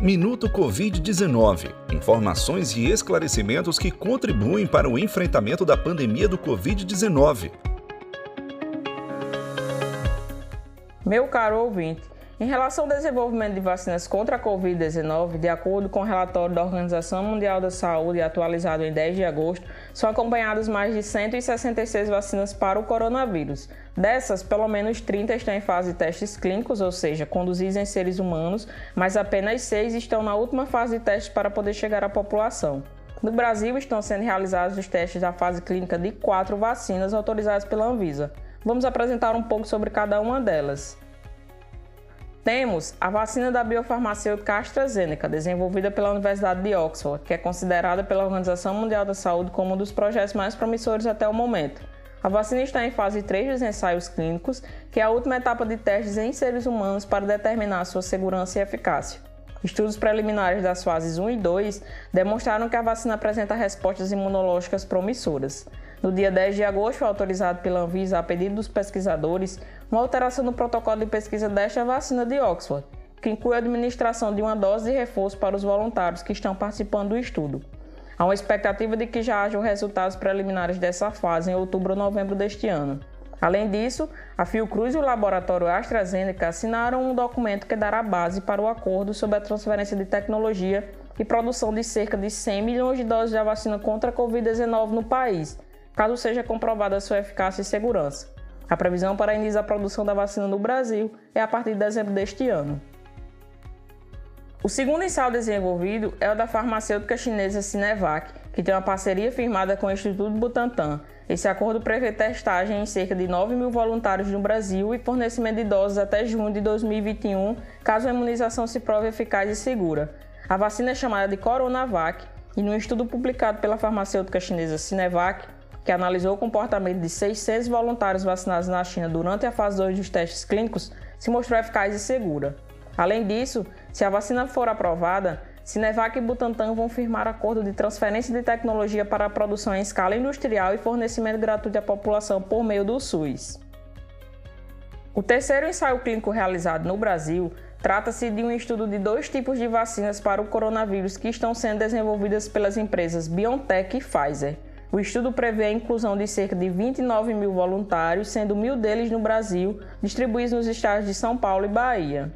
Minuto Covid-19. Informações e esclarecimentos que contribuem para o enfrentamento da pandemia do Covid-19. Meu caro ouvinte, em relação ao desenvolvimento de vacinas contra a Covid-19, de acordo com o relatório da Organização Mundial da Saúde atualizado em 10 de agosto, são acompanhadas mais de 166 vacinas para o coronavírus. Dessas, pelo menos 30 estão em fase de testes clínicos, ou seja, conduzidas em seres humanos, mas apenas 6 estão na última fase de testes para poder chegar à população. No Brasil, estão sendo realizados os testes da fase clínica de quatro vacinas autorizadas pela Anvisa. Vamos apresentar um pouco sobre cada uma delas. Temos a vacina da biofarmacêutica AstraZeneca, desenvolvida pela Universidade de Oxford, que é considerada pela Organização Mundial da Saúde como um dos projetos mais promissores até o momento. A vacina está em fase 3 dos ensaios clínicos, que é a última etapa de testes em seres humanos para determinar sua segurança e eficácia. Estudos preliminares das fases 1 e 2 demonstraram que a vacina apresenta respostas imunológicas promissoras. No dia 10 de agosto, foi autorizado pela Anvisa, a pedido dos pesquisadores, uma alteração no protocolo de pesquisa desta vacina de Oxford, que inclui a administração de uma dose de reforço para os voluntários que estão participando do estudo. Há uma expectativa de que já hajam resultados preliminares dessa fase em outubro ou novembro deste ano. Além disso, a Fiocruz e o laboratório AstraZeneca assinaram um documento que dará base para o acordo sobre a transferência de tecnologia e produção de cerca de 100 milhões de doses da vacina contra a Covid-19 no país, caso seja comprovada sua eficácia e segurança. A previsão para iniciar a produção da vacina no Brasil é a partir de dezembro deste ano. O segundo ensaio desenvolvido é o da farmacêutica chinesa Sinovac, que tem uma parceria firmada com o Instituto Butantan. Esse acordo prevê testagem em cerca de 9 mil voluntários no Brasil e fornecimento de doses até junho de 2021, caso a imunização se prove eficaz e segura. A vacina é chamada de Coronavac e, num estudo publicado pela farmacêutica chinesa Sinovac, que analisou o comportamento de 600 voluntários vacinados na China durante a fase 2 dos testes clínicos, se mostrou eficaz e segura. Além disso, se a vacina for aprovada, Sinevac e Butantan vão firmar acordo de transferência de tecnologia para a produção em escala industrial e fornecimento gratuito à população por meio do SUS. O terceiro ensaio clínico realizado no Brasil trata-se de um estudo de dois tipos de vacinas para o coronavírus que estão sendo desenvolvidas pelas empresas BioNTech e Pfizer. O estudo prevê a inclusão de cerca de 29 mil voluntários, sendo mil deles no Brasil, distribuídos nos estados de São Paulo e Bahia.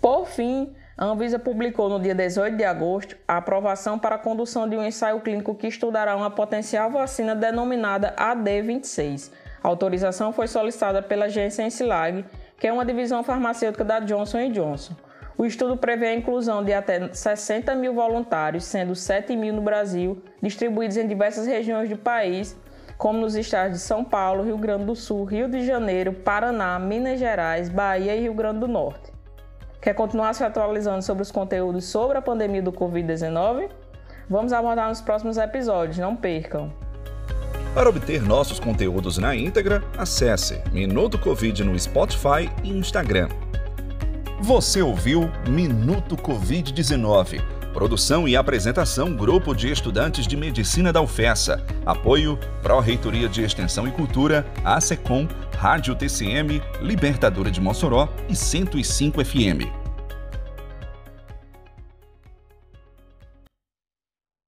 Por fim, a Anvisa publicou no dia 18 de agosto a aprovação para a condução de um ensaio clínico que estudará uma potencial vacina denominada AD26. A autorização foi solicitada pela Janssen Slag, que é uma divisão farmacêutica da Johnson Johnson. O estudo prevê a inclusão de até 60 mil voluntários, sendo 7 mil no Brasil, distribuídos em diversas regiões do país, como nos estados de São Paulo, Rio Grande do Sul, Rio de Janeiro, Paraná, Minas Gerais, Bahia e Rio Grande do Norte. Quer continuar se atualizando sobre os conteúdos sobre a pandemia do Covid-19? Vamos abordar nos próximos episódios, não percam! Para obter nossos conteúdos na íntegra, acesse Minuto Covid no Spotify e Instagram. Você ouviu Minuto Covid-19. Produção e apresentação Grupo de Estudantes de Medicina da UFESA. Apoio Pró-Reitoria de Extensão e Cultura, ASECOM, Rádio TCM, Libertadora de Mossoró e 105 FM.